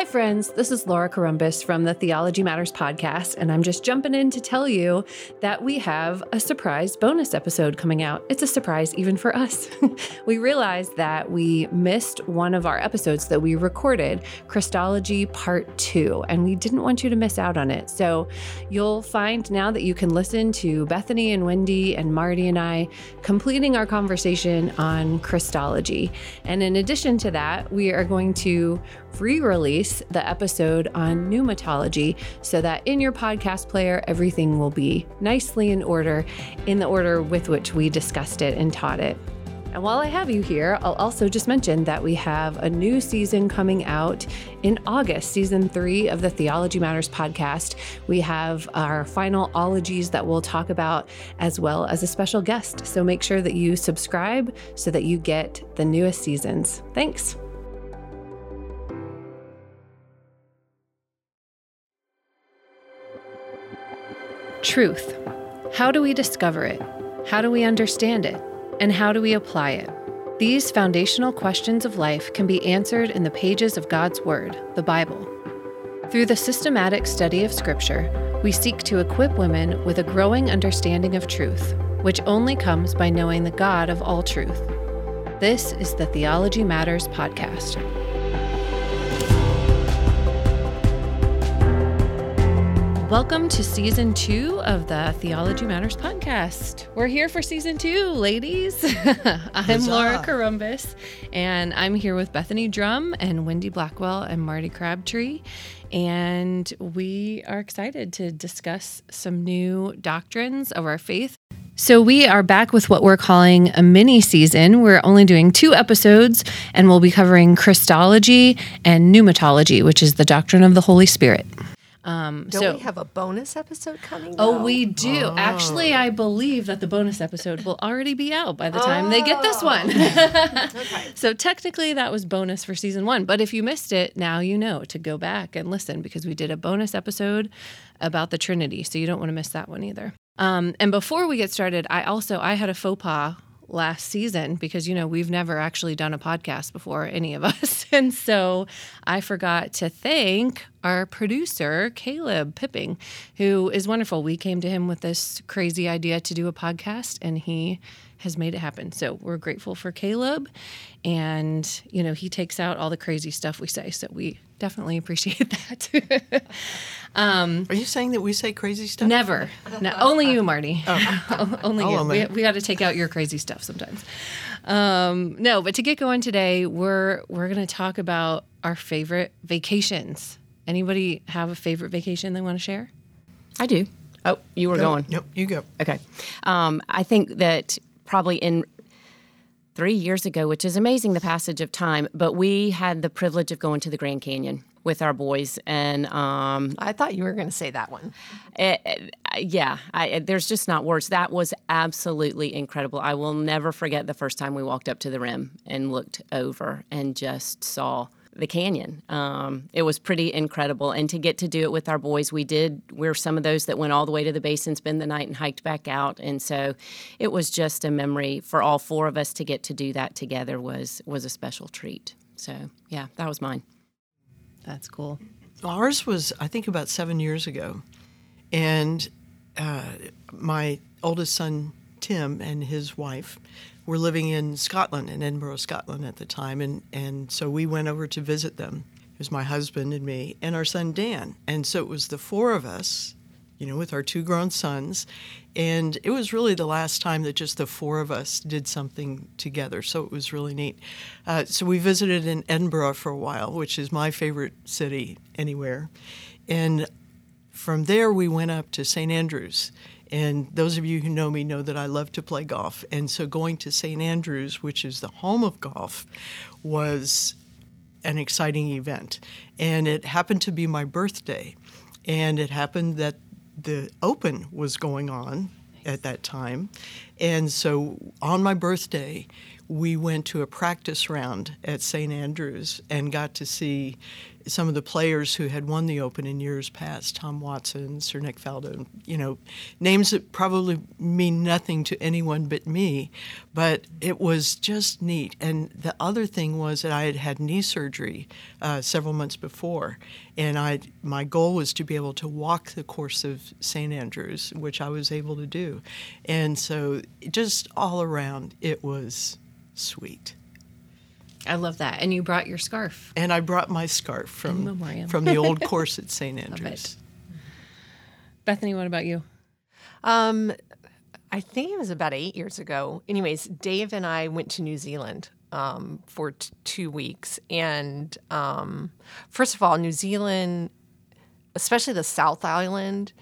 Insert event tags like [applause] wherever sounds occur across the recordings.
Hi, friends. This is Laura Corumbus from the Theology Matters podcast, and I'm just jumping in to tell you that we have a surprise bonus episode coming out. It's a surprise even for us. [laughs] we realized that we missed one of our episodes that we recorded, Christology Part 2, and we didn't want you to miss out on it. So you'll find now that you can listen to Bethany and Wendy and Marty and I completing our conversation on Christology. And in addition to that, we are going to re release the episode on pneumatology so that in your podcast player, everything will be nicely in order in the order with which we discussed it and taught it. And while I have you here, I'll also just mention that we have a new season coming out in August, season three of the Theology Matters podcast. We have our final ologies that we'll talk about, as well as a special guest. So make sure that you subscribe so that you get the newest seasons. Thanks. Truth. How do we discover it? How do we understand it? And how do we apply it? These foundational questions of life can be answered in the pages of God's Word, the Bible. Through the systematic study of Scripture, we seek to equip women with a growing understanding of truth, which only comes by knowing the God of all truth. This is the Theology Matters podcast. Welcome to season two of the Theology Matters podcast. We're here for season two, ladies. [laughs] I'm. Laura Corumbus, and I'm here with Bethany Drum and Wendy Blackwell and Marty Crabtree. And we are excited to discuss some new doctrines of our faith. So, we are back with what we're calling a mini season. We're only doing two episodes, and we'll be covering Christology and pneumatology, which is the doctrine of the Holy Spirit. Um, Don't so, we have a bonus episode coming? Oh, though? we do. Actually, I believe that the bonus episode will already be out by the time they get this one. [laughs] So technically, that was bonus for season one. But if you missed it, now you know to go back and listen because we did a bonus episode about the Trinity. So you don't want to miss that one either. Um, and before we get started, I also I had a faux pas last season because you know we've never actually done a podcast before any of us [laughs] and so i forgot to thank our producer caleb pipping who is wonderful we came to him with this crazy idea to do a podcast and he has made it happen so we're grateful for caleb and you know he takes out all the crazy stuff we say so we definitely appreciate [laughs] that um, Are you saying that we say crazy stuff? Never. No, only you, Marty. Oh. [laughs] only I'll you. own We, we got to take out your crazy stuff sometimes. Um, no, but to get going today, we're we're going to talk about our favorite vacations. Anybody have a favorite vacation they want to share? I do. Oh, you were going. Nope, you go. Okay. Um, I think that probably in three years ago, which is amazing the passage of time, but we had the privilege of going to the Grand Canyon with our boys. And um, I thought you were going to say that one. it, it- yeah, I, there's just not words. That was absolutely incredible. I will never forget the first time we walked up to the rim and looked over and just saw the canyon. Um, it was pretty incredible. And to get to do it with our boys, we did. We're some of those that went all the way to the basin, spend the night, and hiked back out. And so it was just a memory for all four of us to get to do that together was was a special treat. So yeah, that was mine. That's cool. Ours was, I think, about seven years ago. And uh, my oldest son, Tim, and his wife were living in Scotland, in Edinburgh, Scotland at the time. And, and so we went over to visit them. It was my husband and me, and our son, Dan. And so it was the four of us, you know, with our two grown sons. And it was really the last time that just the four of us did something together. So it was really neat. Uh, so we visited in Edinburgh for a while, which is my favorite city anywhere. And from there, we went up to St. Andrews. And those of you who know me know that I love to play golf. And so going to St. Andrews, which is the home of golf, was an exciting event. And it happened to be my birthday. And it happened that the Open was going on at that time. And so on my birthday, we went to a practice round at St. Andrews and got to see some of the players who had won the Open in years past, Tom Watson, Sir Nick Faldo, you know, names that probably mean nothing to anyone but me, but it was just neat. And the other thing was that I had had knee surgery uh, several months before, and I my goal was to be able to walk the course of St. Andrews, which I was able to do, and so just all around it was sweet. I love that. And you brought your scarf. And I brought my scarf from from the old [laughs] course at St. Andrews. Bethany, what about you? Um, I think it was about eight years ago. Anyways, Dave and I went to New Zealand um, for t- two weeks. And um, first of all, New Zealand, especially the South Island,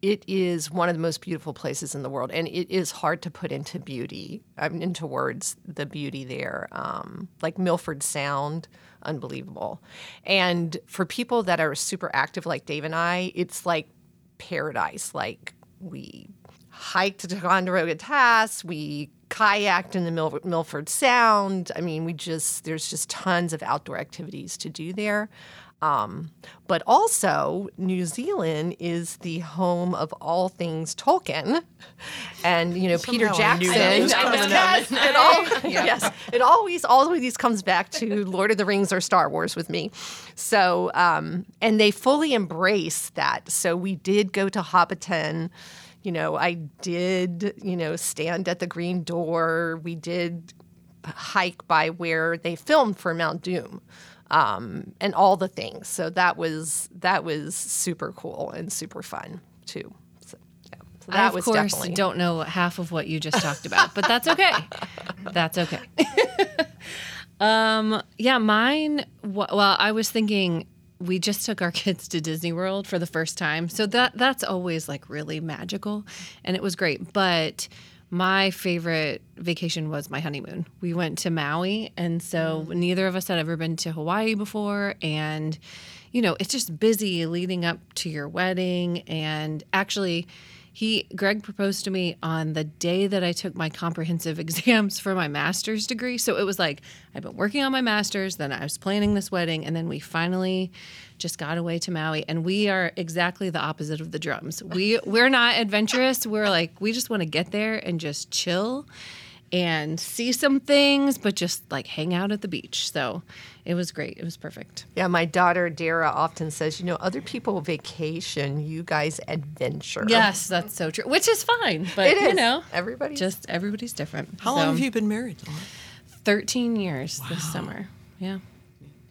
it is one of the most beautiful places in the world, and it is hard to put into beauty, I mean, into words, the beauty there. Um, like Milford Sound, unbelievable. And for people that are super active, like Dave and I, it's like paradise. Like we hiked to Ticonderoga Pass, we kayaked in the Mil- Milford Sound. I mean, we just there's just tons of outdoor activities to do there. Um, but also, New Zealand is the home of all things Tolkien, and you know Peter Somehow knew Jackson. that was coming up. Yes, it all, [laughs] yes, it always always comes back to Lord of the Rings or Star Wars with me. So, um, and they fully embrace that. So we did go to Hobbiton. You know, I did. You know, stand at the green door. We did hike by where they filmed for Mount Doom um, and all the things. So that was that was super cool and super fun too. So, yeah. so that I, of was course, definitely don't know half of what you just talked about, but that's okay. [laughs] that's okay. [laughs] um, yeah, mine. Well, I was thinking we just took our [laughs] kids to Disney World for the first time, so that that's always like really magical, and it was great. But my favorite vacation was my honeymoon. We went to Maui, and so mm. neither of us had ever been to Hawaii before, and you know, it's just busy leading up to your wedding, and actually he Greg proposed to me on the day that I took my comprehensive [laughs] exams for my master's degree. So it was like I've been working on my master's, then I was planning this wedding, and then we finally just got away to Maui. And we are exactly the opposite of the drums. We we're not adventurous. We're like we just want to get there and just chill and see some things, but just like hang out at the beach. So it was great. It was perfect. Yeah, my daughter Dara often says, you know, other people vacation, you guys adventure. Yes, that's so true. Which is fine, but it is. you know, everybody just everybody's different. How So- long have you been married? Laura? 13 years this summer. Yeah.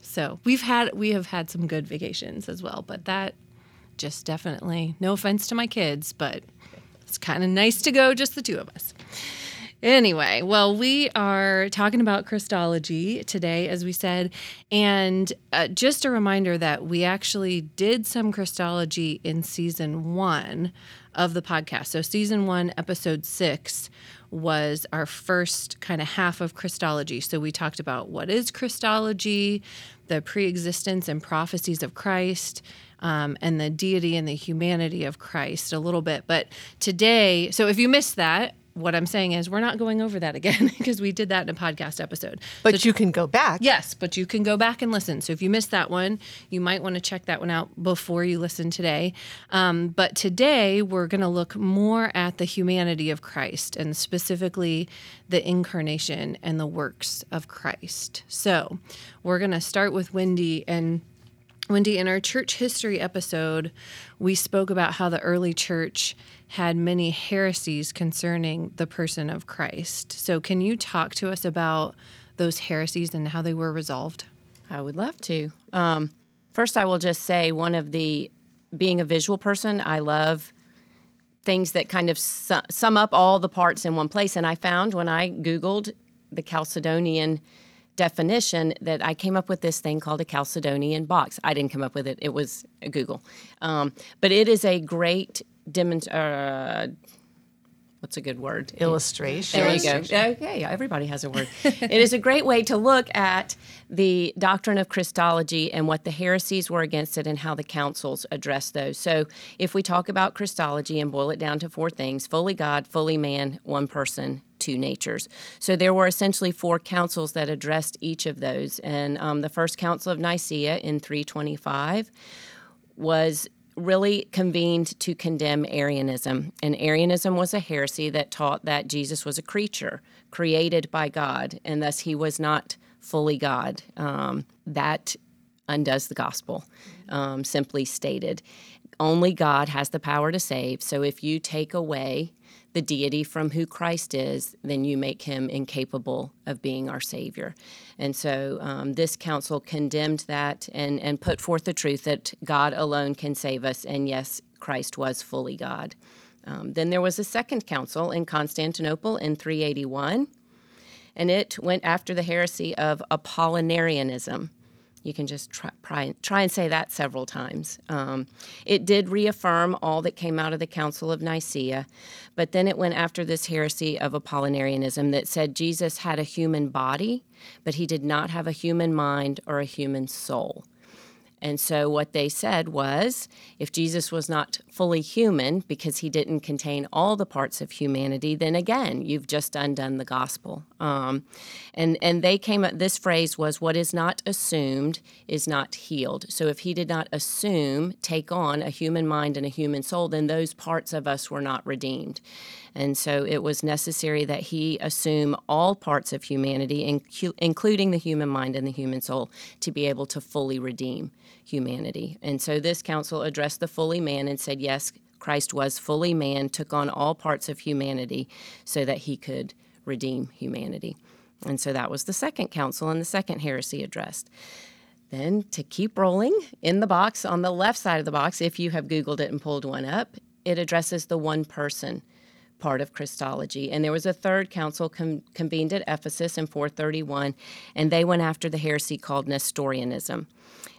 So we've had we have had some good vacations as well, but that just definitely no offense to my kids, but it's kind of nice to go just the two of us. Anyway, well, we are talking about Christology today, as we said. And uh, just a reminder that we actually did some Christology in season one of the podcast. So, season one, episode six, was our first kind of half of Christology. So, we talked about what is Christology, the pre existence and prophecies of Christ. Um, and the deity and the humanity of Christ a little bit. But today, so if you missed that, what I'm saying is we're not going over that again [laughs] because we did that in a podcast episode. But you can go back. Yes, but you can go back and listen. So if you missed that one, you might want to check that one out before you listen today. Um, but today we're going to look more at the humanity of Christ and specifically the incarnation and the works of Christ. So we're going to start with Wendy and. Wendy, in our church history episode, we spoke about how the early church had many heresies concerning the person of Christ. So, can you talk to us about those heresies and how they were resolved? I would love to. Um, first, I will just say one of the being a visual person, I love things that kind of su- sum up all the parts in one place. And I found when I Googled the Chalcedonian definition that I came up with this thing called a Chalcedonian box. I didn't come up with it, it was Google. Um, but it is a great demonstration. Uh, what's a good word? Illustration. There you go. Okay, everybody has a word. [laughs] it is a great way to look at the doctrine of Christology and what the heresies were against it and how the councils addressed those. So, if we talk about Christology and boil it down to four things fully God, fully man, one person, two natures. So there were essentially four councils that addressed each of those. And um, the first council of Nicaea in 325 was really convened to condemn Arianism. And Arianism was a heresy that taught that Jesus was a creature created by God, and thus he was not fully God. Um, that undoes the gospel, um, simply stated. Only God has the power to save. So if you take away the deity from who Christ is, then you make him incapable of being our Savior. And so um, this council condemned that and, and put forth the truth that God alone can save us. And yes, Christ was fully God. Um, then there was a second council in Constantinople in 381, and it went after the heresy of Apollinarianism. You can just try, try, try and say that several times. Um, it did reaffirm all that came out of the Council of Nicaea, but then it went after this heresy of Apollinarianism that said Jesus had a human body, but he did not have a human mind or a human soul. And so what they said was if Jesus was not fully human because he didn't contain all the parts of humanity, then again, you've just undone the gospel. Um, and, and they came up, this phrase was what is not assumed is not healed. So if he did not assume, take on a human mind and a human soul, then those parts of us were not redeemed. And so it was necessary that he assume all parts of humanity, including the human mind and the human soul, to be able to fully redeem humanity. And so this council addressed the fully man and said, yes, Christ was fully man, took on all parts of humanity so that he could redeem humanity. And so that was the second council and the second heresy addressed. Then to keep rolling in the box on the left side of the box, if you have Googled it and pulled one up, it addresses the one person part of Christology. And there was a third council com- convened at Ephesus in 431, and they went after the heresy called Nestorianism.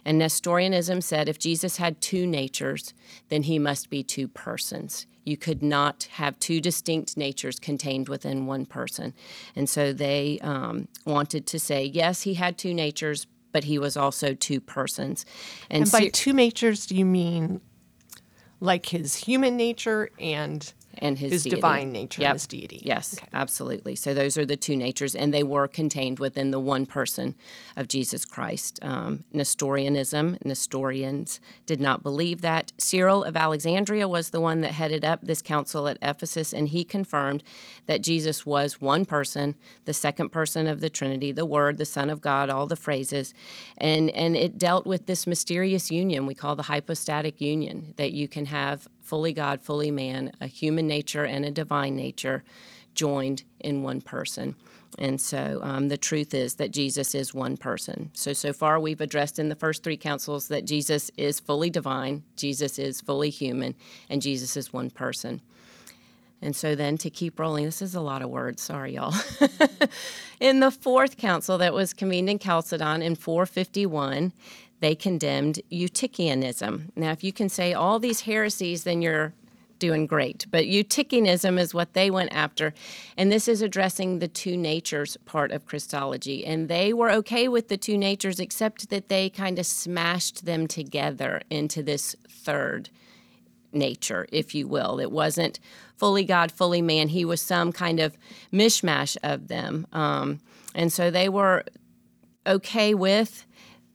And Nestorianism said if Jesus had two natures, then he must be two persons. You could not have two distinct natures contained within one person. And so they um, wanted to say, yes, he had two natures, but he was also two persons. And, and by so, two natures, do you mean like his human nature and and his, his divine nature yep. his deity. Yes, okay. absolutely. So those are the two natures, and they were contained within the one person of Jesus Christ. Um, Nestorianism, Nestorians did not believe that. Cyril of Alexandria was the one that headed up this council at Ephesus, and he confirmed that Jesus was one person, the second person of the Trinity, the Word, the Son of God, all the phrases, and and it dealt with this mysterious union we call the hypostatic union that you can have fully God, fully man, a human nature and a divine nature joined in one person. And so um, the truth is that Jesus is one person. So, so far we've addressed in the first three councils that Jesus is fully divine, Jesus is fully human, and Jesus is one person. And so then to keep rolling, this is a lot of words, sorry, y'all. [laughs] in the fourth council that was convened in Chalcedon in 451, they condemned Eutychianism. Now, if you can say all these heresies, then you're doing great. But Eutychianism is what they went after. And this is addressing the two natures part of Christology. And they were okay with the two natures, except that they kind of smashed them together into this third nature, if you will. It wasn't fully God, fully man. He was some kind of mishmash of them. Um, and so they were okay with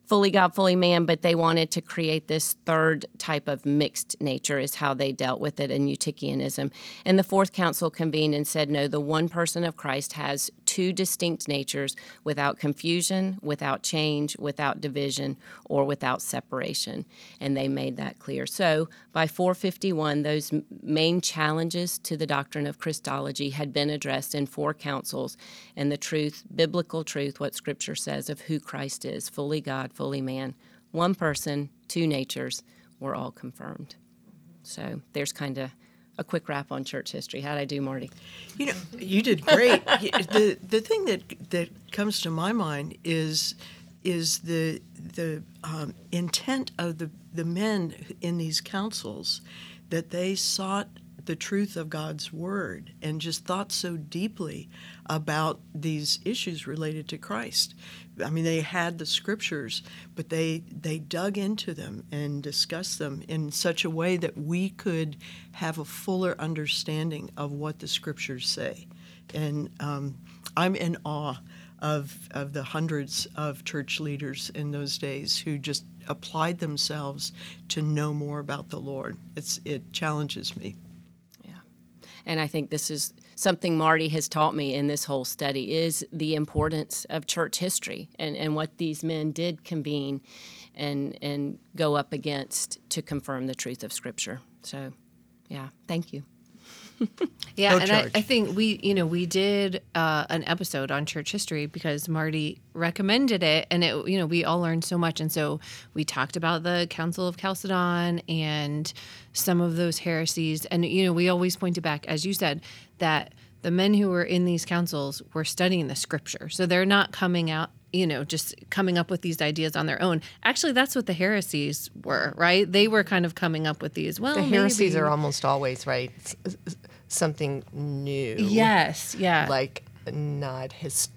fully God, fully man, but they wanted to create this third type of mixed nature, is how they dealt with it in Eutychianism. And the fourth council convened and said, no, the one person of Christ has two distinct natures without confusion, without change, without division, or without separation. And they made that clear. So by 451, those main challenges to the doctrine of Christology had been addressed in four councils. And the truth, biblical truth, what Scripture says of who Christ is, fully God, fully man, one person, two natures, were all confirmed. So there's kind of a quick wrap on church history. How did I do, Marty? You know, you did great. [laughs] the the thing that that comes to my mind is is the the um, intent of the the men in these councils that they sought the truth of God's word and just thought so deeply about these issues related to Christ. I mean, they had the scriptures, but they they dug into them and discussed them in such a way that we could have a fuller understanding of what the scriptures say. And um, I'm in awe of, of the hundreds of church leaders in those days who just applied themselves to know more about the Lord. It's, it challenges me. And I think this is something Marty has taught me in this whole study is the importance of church history and, and what these men did convene and and go up against to confirm the truth of Scripture. So, yeah, thank you. [laughs] yeah, No and I. I think we, you know, we did uh, an episode on church history because Marty recommended it, and it, you know, we all learned so much, and so we talked about the Council of Chalcedon and some of those heresies, and you know, we always pointed back, as you said, that the men who were in these councils were studying the Scripture, so they're not coming out. You know, just coming up with these ideas on their own. Actually, that's what the heresies were, right? They were kind of coming up with these. Well, The heresies maybe. are almost always right. Something new. Yes, yeah. Like not his,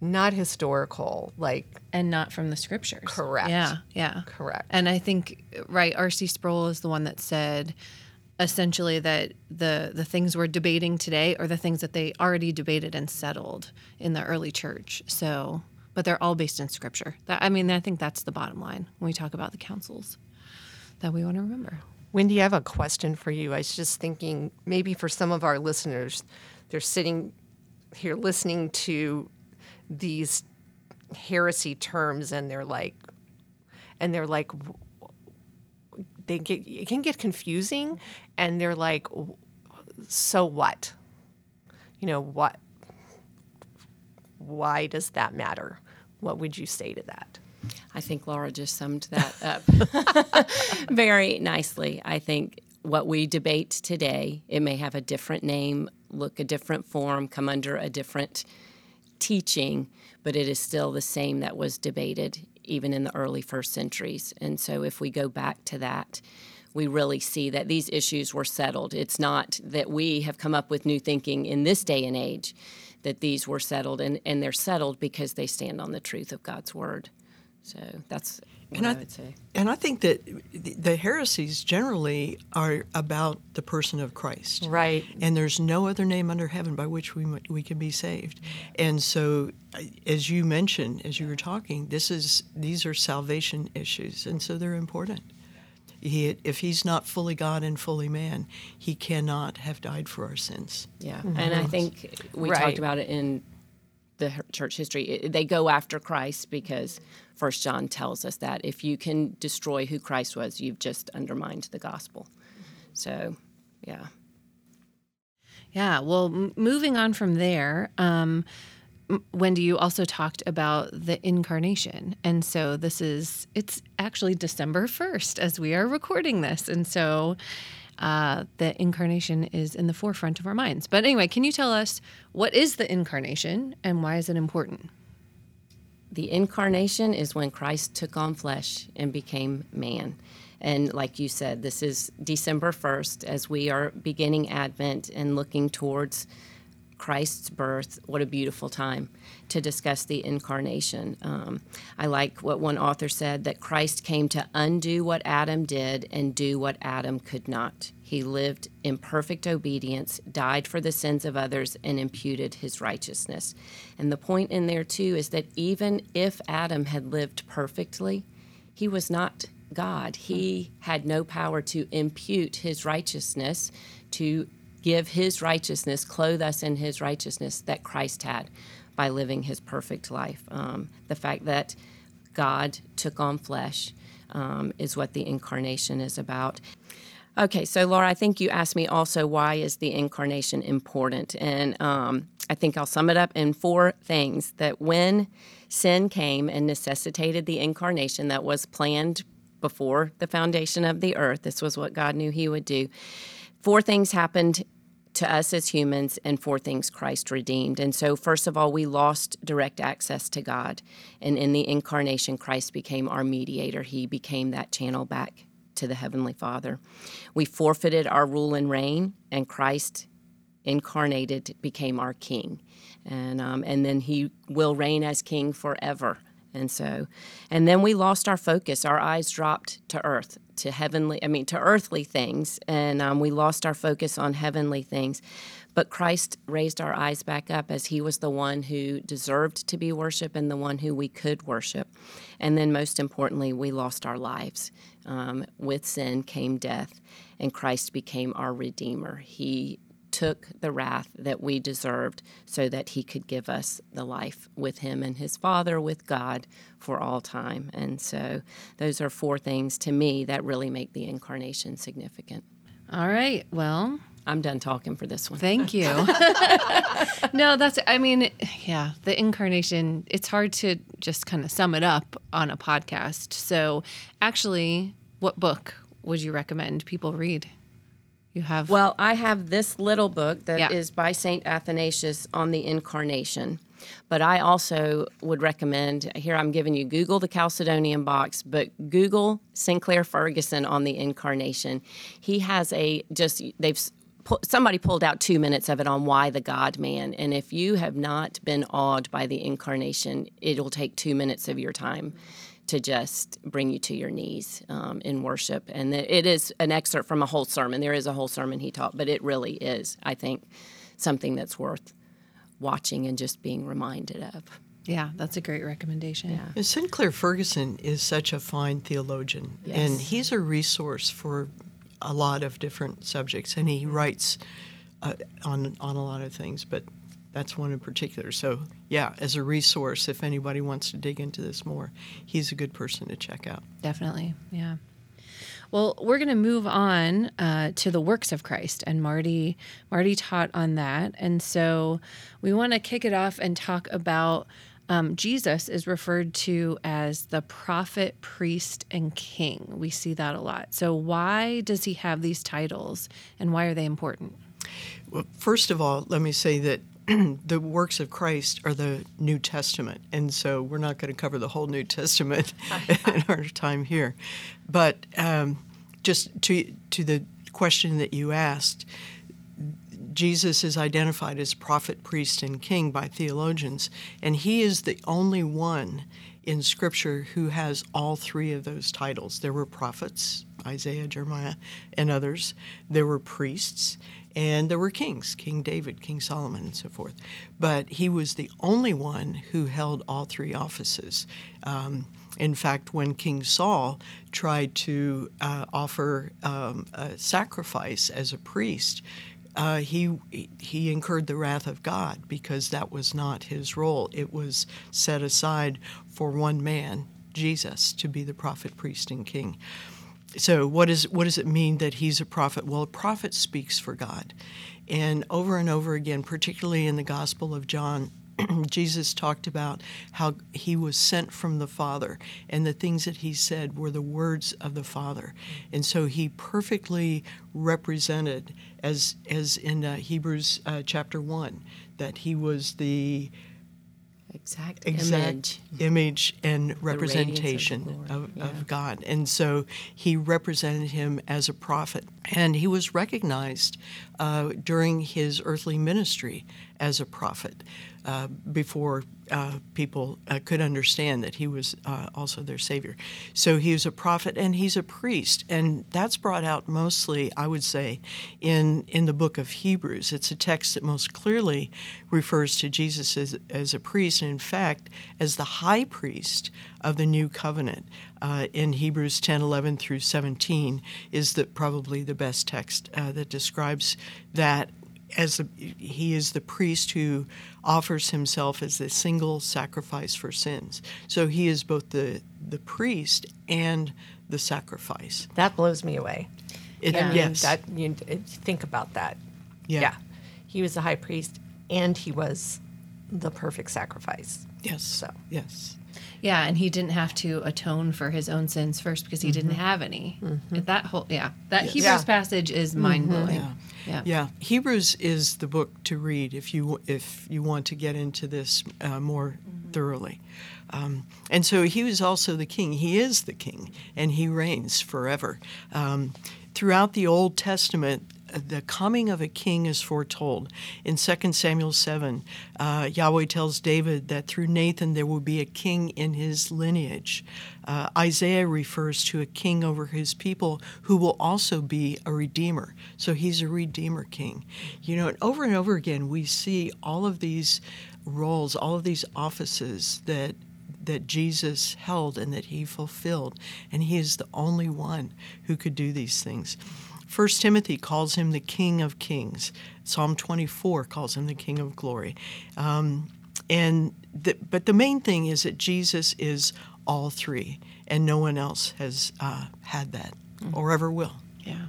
not historical. Like and not from the scriptures. Correct. Yeah, yeah. Correct. And I think right, R.C. Sproul is the one that said essentially that the the things we're debating today are the things that they already debated and settled in the early church. So, but they're all based in scripture. That I mean, I think that's the bottom line when we talk about the councils that we want to remember. Wendy, I have a question for you. I was just thinking maybe for some of our listeners, they're sitting here listening to these heresy terms and they're like, and they're like, they get, it can get confusing and they're like, so what? You know, what, why does that matter? What would you say to that? I think Laura just summed that up [laughs] very nicely. I think what we debate today, it may have a different name, look a different form, come under a different teaching, but it is still the same that was debated even in the early first centuries. And so if we go back to that, we really see that these issues were settled. It's not that we have come up with new thinking in this day and age, that these were settled, and, and they're settled because they stand on the truth of God's word. So that's what And I, I- would say. And I think that the- the heresies generally are about the person of Christ. Right. And there's no other name under heaven by which we, we can be saved. And so, uh, as you mentioned, as you were talking, this is these are salvation issues, and so they're important. He, if he's not fully God and fully man, he cannot have died for our sins. Yeah, mm-hmm. and I think we Right. talked about it in the church history. They go after Christ because First John tells us that if you can destroy who Christ was, you've just undermined the gospel. So, yeah. Yeah. Well, m- moving on from there, um, Wendy, you also talked about the incarnation. And so this is, it's actually December 1st as we are recording this. And so uh, the incarnation is in the forefront of our minds. But anyway, can you tell us what is the incarnation and why is it important? The incarnation is when Christ took on flesh and became man. And like you said, this is December 1st as we are beginning Advent and looking towards Christ's birth. What a beautiful time to discuss the incarnation. Um, I like what one author said that Christ came to undo what Adam did and do what Adam could not. He lived in perfect obedience, died for the sins of others, and imputed his righteousness. And the point in there, too, is that even if Adam had lived perfectly, he was not God. He had no power to impute his righteousness, to give his righteousness, clothe us in his righteousness that Christ had by living his perfect life. Um, the fact that God took on flesh um, is what the incarnation is about. Okay, so Laura, I think you asked me also why is the incarnation important, and um, I think I'll sum it up in four things. That when sin came and necessitated the incarnation that was planned before the foundation of the earth, this was what God knew He would do. Four things happened to us as humans, and for things Christ redeemed. And so, first of all, we lost direct access to God, and in the incarnation, Christ became our mediator. He became that channel back to the Heavenly Father. We forfeited our rule and reign, and Christ incarnated became our King. And, um, and then He will reign as King forever. And so, and then we lost our focus. Our eyes dropped to earth, to heavenly, I mean, to earthly things. And um, we lost our focus on heavenly things. But Christ raised our eyes back up as he was the one who deserved to be worshiped and the one who we could worship. And then, most importantly, we lost our lives. Um, with sin came death, and Christ became our Redeemer. He took the wrath that we deserved so that he could give us the life with him and his Father, with God for all time. And so, those are four things to me that really make the incarnation significant. All right. Well, I'm done talking for this one. Thank you. [laughs] [laughs] no, that's, I mean, yeah, the incarnation, it's hard to just kind of sum it up on a podcast. So, actually, what book would you recommend people read? You have. Well, I have this little book that is Yeah. by St. Athanasius on the incarnation. But I also would recommend here I'm giving you Google the Chalcedonian box, but Google Sinclair Ferguson on the incarnation. He has a just they've somebody pulled out two minutes of it on why the God man. And if you have not been awed by the incarnation, it'll take two minutes of your time to just bring you to your knees um, in worship. And it it is an excerpt from a whole sermon. There is a whole sermon he taught, but it really is, I think, something that's worth watching and just being reminded of. yeah, that's a great recommendation. Yeah. And Sinclair Ferguson is such a fine theologian, and he's a resource for a lot of different subjects, and he writes uh, on on a lot of things, but that's one in particular. So, yeah, as a resource, if anybody wants to dig into this more, he's a good person to check out. Definitely. Yeah. Well, we're going to move on uh, to the works of Christ, and Marty Marty taught on that, and so we want to kick it off and talk about um, Jesus is referred to as the prophet, priest, and king. We see that a lot. So, why does he have these titles, and why are they important? Well, first of all, let me say that [clears throat] the works of Christ are the New Testament, and so we're not going to cover the whole New Testament [laughs] in our time here. But um, just to to the question that you asked, Jesus is identified as prophet, priest, and king by theologians, and he is the only one in Scripture who has all three of those titles. There were prophets, Isaiah, Jeremiah, and others. There were priests, and there were kings, King David, King Solomon, and so forth. But he was the only one who held all three offices. Um, in fact, when King Saul tried to uh, offer um, a sacrifice as a priest, uh, he he incurred the wrath of God because that was not his role. It was set aside for one man, Jesus, to be the prophet, priest, and king. So what is what does it mean that he's a prophet? Well, a prophet speaks for God, and over and over again, particularly in the Gospel of John. [clears throat] Jesus talked about how he was sent from the Father, and the things that he said were the words of the Father, and so he perfectly represented, as as in uh, Hebrews uh, chapter one, that he was the Exact, exact image. image, and radiance of representation of, yeah. of God. And so he represented him as a prophet. And he was recognized uh, during his earthly ministry as a prophet uh, before uh, people uh, could understand that he was uh, also their savior. So he was a prophet and he's a priest. And that's brought out mostly, I would say, in, in the book of Hebrews. It's a text that most clearly refers to Jesus as, as a priest, and in fact, as the high priest of the new covenant. Uh, in Hebrews 10 11 through 17 is the, probably the best text uh, that describes that as the, he is the priest who offers himself as the single sacrifice for sins. So he is both the the priest and the sacrifice. That blows me away. It, mean, Yes. that you think about that. Yeah. he was the high priest, and he was the perfect sacrifice. yes. So. yes. Yeah, and he didn't have to atone for his own sins first because he didn't have any. That whole yeah, that Hebrews Yeah. passage is mind blowing. Yeah. Yeah. Yeah, Hebrews is the book to read if you if you want to get into this uh, more thoroughly. Um, and so he was also the king. He is the king, and he reigns forever. Um, throughout the Old Testament, the coming of a king is foretold. In 2 Samuel 7, uh, Yahweh tells David that through Nathan there will be a king in his lineage. Uh, Isaiah refers to a king over his people who will also be a redeemer. So he's a redeemer king. You know, and over and over again, we see all of these roles, all of these offices that that Jesus held and that he fulfilled. And he is the only one who could do these things. First Timothy calls him the King of Kings. Psalm 24 calls him the King of Glory. Um, and the, but the main thing is that Jesus is all three, and no one else has uh, had that mm-hmm. or ever will. Yeah.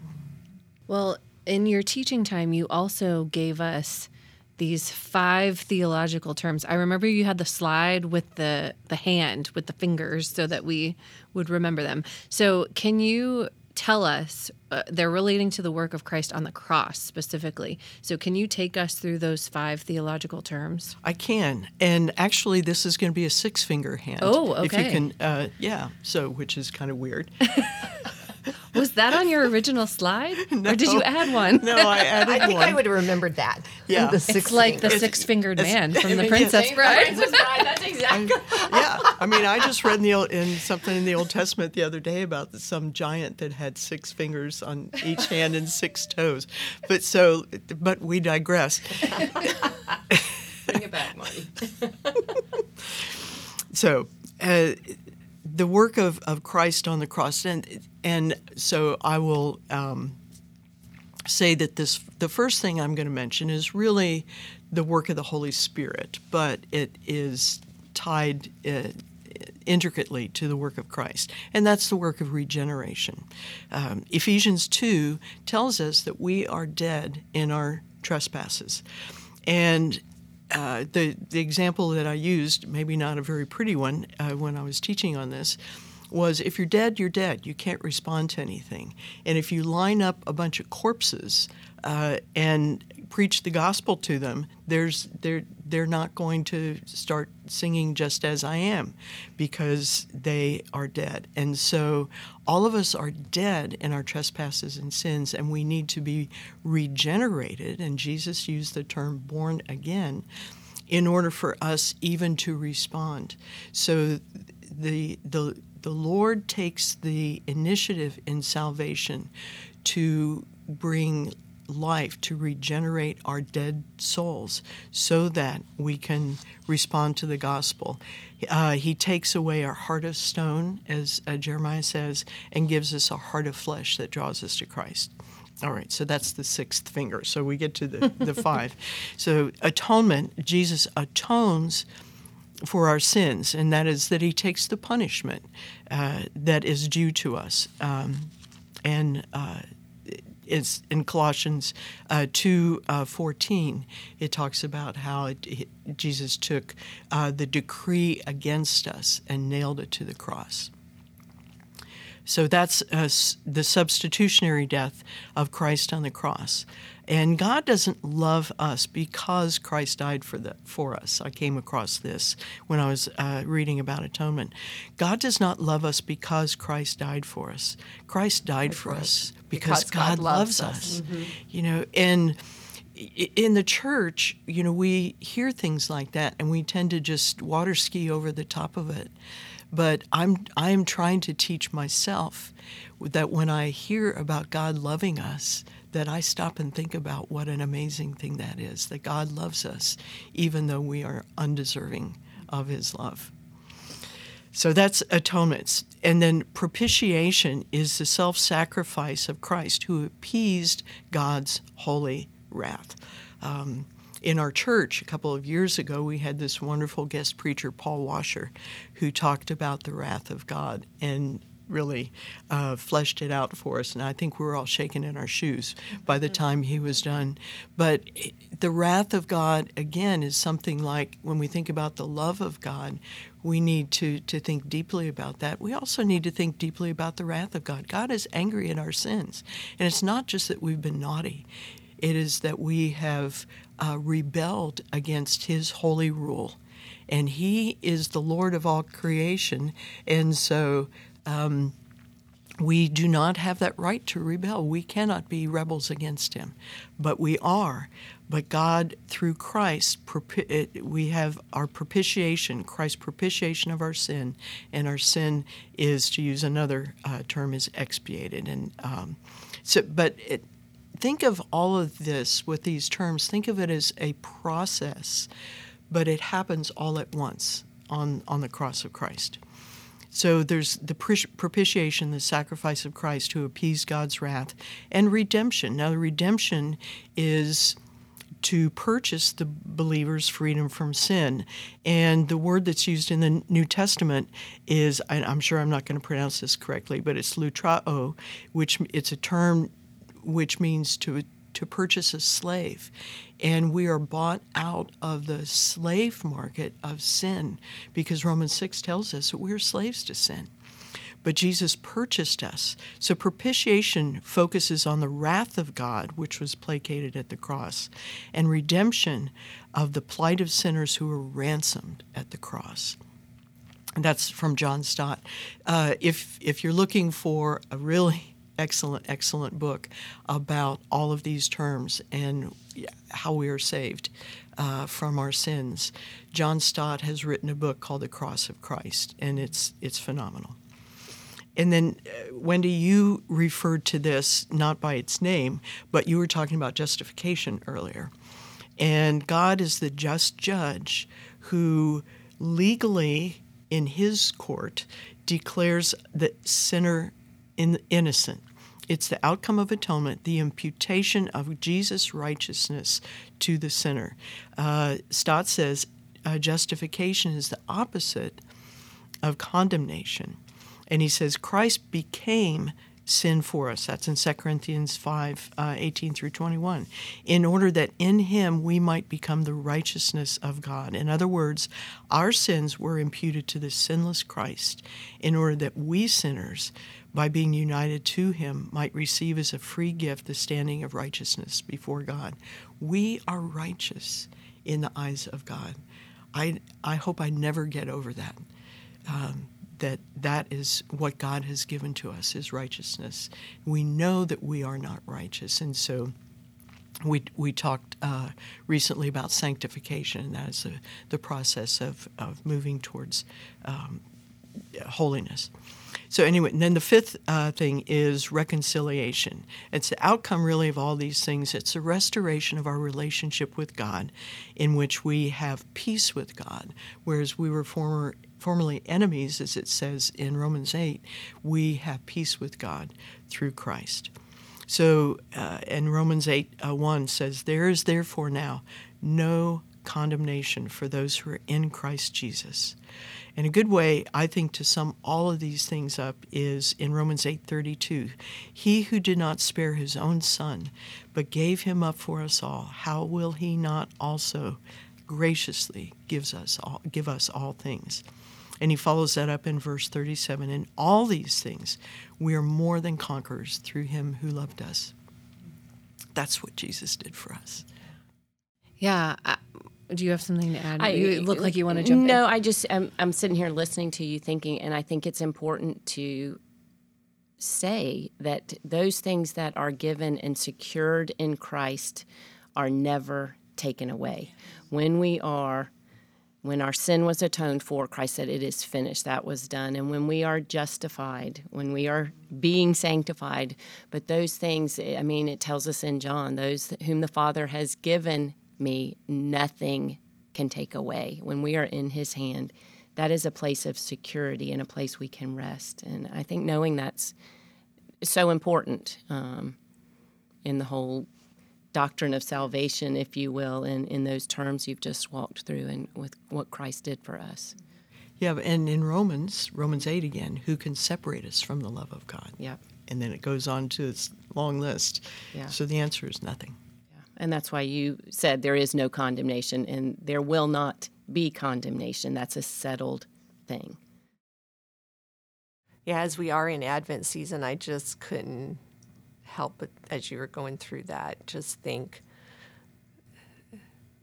Well, in your teaching time, you also gave us these five theological terms. I remember you had the slide with the the hand with the fingers so that we would remember them. So, can you tell us uh, they're relating to the work of Christ on the cross specifically. So, can you take us through those five theological terms? I can, and actually, this is going to be a six finger hand. Oh, okay. If you can, uh, yeah. So, which is kind of weird. [laughs] [laughs] Was that on your original slide, no, [laughs] or did you add one? No, I [laughs] added I think one. I would have remembered that. Yeah, the it's like the six-fingered man from the Princess Bride. That's exactly. Yeah, I mean, I just read in, the old, in something in the Old Testament the other day about some giant that had six fingers on each hand and six toes. But so, but we digress. Bring it back, Marty. so. Uh, the work of, of Christ on the cross, and and so I will um, say that this the first thing I'm going to mention is really the work of the Holy Spirit, but it is tied uh, intricately to the work of Christ, and that's the work of regeneration. Um, Ephesians two tells us that we are dead in our trespasses, and uh, the the example that I used, maybe not a very pretty one, uh, when I was teaching on this, was if you're dead, you're dead. You can't respond to anything. And if you line up a bunch of corpses uh, and preach the gospel to them, there's they're they're not going to start singing just as I am because they are dead. And so all of us are dead in our trespasses and sins and we need to be regenerated and Jesus used the term born again in order for us even to respond. So the the the Lord takes the initiative in salvation to bring life, to regenerate our dead souls so that we can respond to the gospel. Uh, he takes away our heart of stone, as uh, Jeremiah says, and gives us a heart of flesh that draws us to Christ. All right, so that's the sixth finger. So we get to the, the [laughs] five. So, atonement, Jesus atones for our sins, and that is that he takes the punishment uh, that is due to us. Um, and in Colossians uh, 2 uh, 14, it talks about how it, it, Jesus took uh, the decree against us and nailed it to the cross. So that's uh, the substitutionary death of Christ on the cross. And God doesn't love us because Christ died for the, for us. I came across this when I was uh, reading about atonement. God does not love us because Christ died for us. Christ died That's for right. us because, because God, God, loves, us. us. Mm-hmm. You know, and in the church, you know, we hear things like that and we tend to just water ski over the top of it. But I'm I'm trying to teach myself that when I hear about God loving us, that I stop and think about what an amazing thing that is that God loves us even though we are undeserving of his love. So that's atonement. And then propitiation is the self sacrifice of Christ who appeased God's holy wrath. Um, in our church a couple of years ago, we had this wonderful guest preacher, Paul Washer, who talked about the wrath of God. And really uh, fleshed it out for us. And I think we were all shaken in our shoes by the time he was done. But the wrath of God, again, is something like when we think about the love of God, we need to, to think deeply about that. We also need to think deeply about the wrath of God. God is angry at our sins. And it's not just that we've been naughty, it is that we have uh, rebelled against his holy rule and he is the Lord of all creation. And so um, we do not have that right to rebel. We cannot be rebels against him, but we are. But God, through Christ, we have our propitiation, Christ's propitiation of our sin, and our sin is, to use another uh, term, is expiated. And um, so, but it, think of all of this with these terms. Think of it as a process, but it happens all at once on on the cross of Christ. So there's the propitiation, the sacrifice of Christ to appease God's wrath, and redemption. Now, redemption is to purchase the believer's freedom from sin. And the word that's used in the New Testament is, I'm sure I'm not going to pronounce this correctly, but it's lutrao, which it's a term which means to to purchase a slave. And we are bought out of the slave market of sin because Romans 6 tells us that we're slaves to sin. But Jesus purchased us. So propitiation focuses on the wrath of God, which was placated at the cross, and redemption of the plight of sinners who were ransomed at the cross. And that's from John Stott. Uh, if if you're looking for a really excellent, excellent book about all of these terms and how we are saved uh, from our sins. John Stott has written a book called The Cross of Christ, and it's it's phenomenal. And then, uh, Wendy, you referred to this not by its name, but you were talking about justification earlier. And God is the just judge who legally, in his court, declares the sinner in, innocent. It's the outcome of atonement, the imputation of Jesus' righteousness to the sinner. Uh, Stott says uh, justification is the opposite of condemnation. And he says Christ became sin for us. That's in 2 Corinthians 5 uh, 18 through 21. In order that in him we might become the righteousness of God. In other words, our sins were imputed to the sinless Christ in order that we sinners, by being united to him, might receive as a free gift the standing of righteousness before God. We are righteous in the eyes of God. I, I hope I never get over that. Um, that that is what God has given to us is righteousness. We know that we are not righteous, and so we we talked uh, recently about sanctification, and that is the, the process of of moving towards um, holiness. So anyway, and then the fifth uh, thing is reconciliation. It's the outcome really of all these things. It's a restoration of our relationship with God, in which we have peace with God, whereas we were former formerly enemies, as it says in Romans 8, we have peace with God through Christ. So, uh, and Romans 8 uh, 1 says, There is therefore now no condemnation for those who are in Christ Jesus. And a good way, I think, to sum all of these things up is in Romans 8:32. He who did not spare his own son, but gave him up for us all, how will he not also graciously gives us all, give us all things? And he follows that up in verse 37 In all these things, we are more than conquerors through him who loved us. That's what Jesus did for us. Yeah. Do you have something to add? I, you look like you want to jump in. no, in. I just, I'm, I'm sitting here listening to you thinking, and I think it's important to say that those things that are given and secured in Christ are never taken away. When we are when our sin was atoned for, Christ said, It is finished. That was done. And when we are justified, when we are being sanctified, but those things, I mean, it tells us in John, those whom the Father has given me, nothing can take away. When we are in His hand, that is a place of security and a place we can rest. And I think knowing that's so important um, in the whole doctrine of salvation, if you will, in, in those terms you've just walked through and with what Christ did for us. Yeah, and in Romans, Romans 8 again, who can separate us from the love of God? Yeah. And then it goes on to its long list. Yeah. So the answer is nothing. And that's why you said there is no condemnation and there will not be condemnation. That's a settled thing. Yeah, as we are in Advent season, I just couldn't help but as you were going through that just think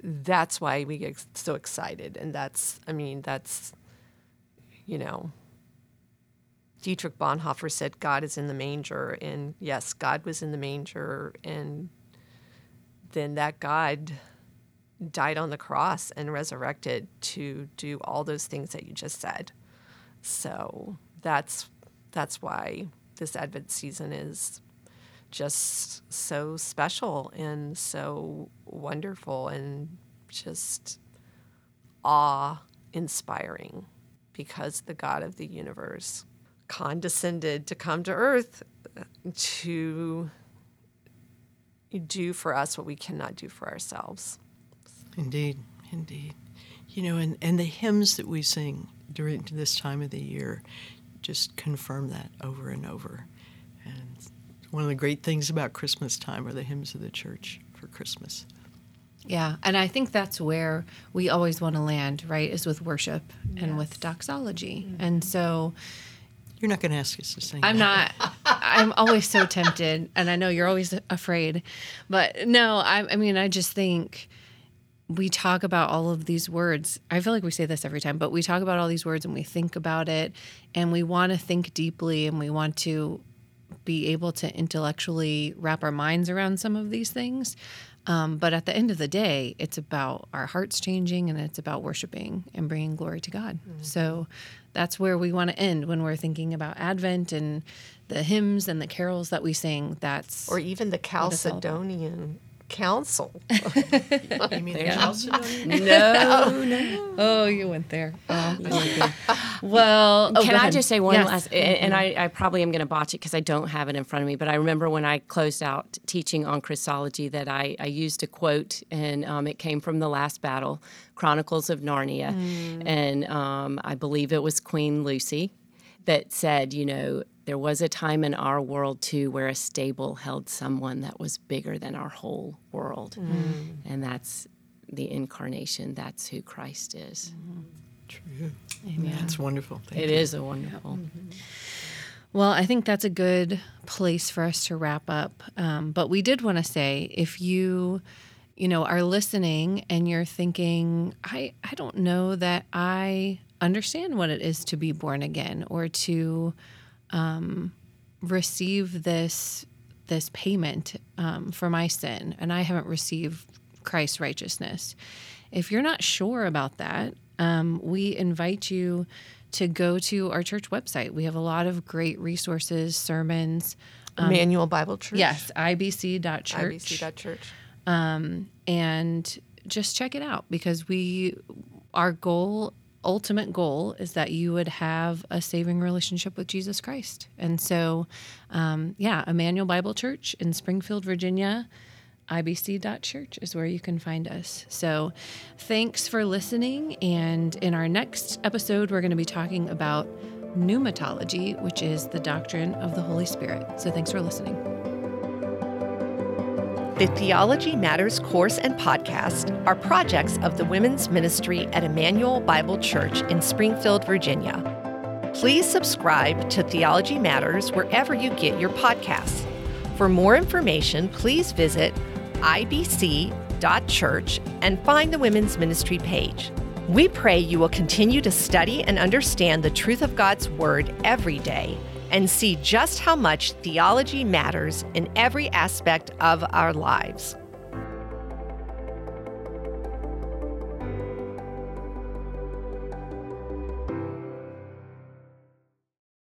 that's why we get so excited and that's i mean that's you know Dietrich Bonhoeffer said, God is in the manger. And yes, God was in the manger. And then that God died on the cross and resurrected to do all those things that you just said. So that's that's why this Advent season is just so special and so wonderful and just awe inspiring because the God of the universe condescended to come to earth to do for us what we cannot do for ourselves. Indeed, indeed. You know, and, and the hymns that we sing during this time of the year just confirm that over and over. And one of the great things about Christmas time are the hymns of the church for Christmas. Yeah, and I think that's where we always want to land, right? Is with worship yes. and with doxology. Mm-hmm. And so you're not going to ask us to sing. I'm that. not. [laughs] I'm always so tempted, and I know you're always afraid. But no, I, I mean, I just think we talk about all of these words. I feel like we say this every time, but we talk about all these words and we think about it and we want to think deeply and we want to be able to intellectually wrap our minds around some of these things. Um, but at the end of the day, it's about our hearts changing and it's about worshiping and bringing glory to God. Mm-hmm. So that's where we want to end when we're thinking about Advent and the hymns and the carols that we sing. That's or even the Chalcedonian council. [laughs] you mean yeah. [laughs] No, no. Oh, you went there. Oh, well, oh, can I just say one yes. last? And I, I probably am going to botch it because I don't have it in front of me. But I remember when I closed out teaching on Christology that I, I used a quote, and um, it came from the last battle, Chronicles of Narnia, mm. and um, I believe it was Queen Lucy that said, you know, there was a time in our world too where a stable held someone that was bigger than our whole world. Mm. And that's the incarnation. That's who Christ is. Mm-hmm. True. Amen. That's wonderful. Thank it you. is a wonderful. Mm-hmm. Well, I think that's a good place for us to wrap up. Um, but we did want to say if you, you know, are listening and you're thinking, I, I don't know that I understand what it is to be born again or to um, receive this this payment um, for my sin, and I haven't received Christ's righteousness. If you're not sure about that, um, we invite you to go to our church website. We have a lot of great resources, sermons. Um, Immanuel Bible Church. Yes, ibc.church. ibc.church. Um, and just check it out because we, our goal ultimate goal is that you would have a saving relationship with Jesus Christ. And so, um, yeah, Immanuel Bible Church in Springfield, Virginia, ibc.church is where you can find us. So, thanks for listening. And in our next episode, we're going to be talking about pneumatology, which is the doctrine of the Holy Spirit. So, thanks for listening. The Theology Matters course and podcast are projects of the women's ministry at Immanuel Bible Church in Springfield, Virginia. Please subscribe to Theology Matters wherever you get your podcasts. For more information, please visit ibc.church and find the women's ministry page. We pray you will continue to study and understand the truth of God's Word every day and see just how much theology matters in every aspect of our lives.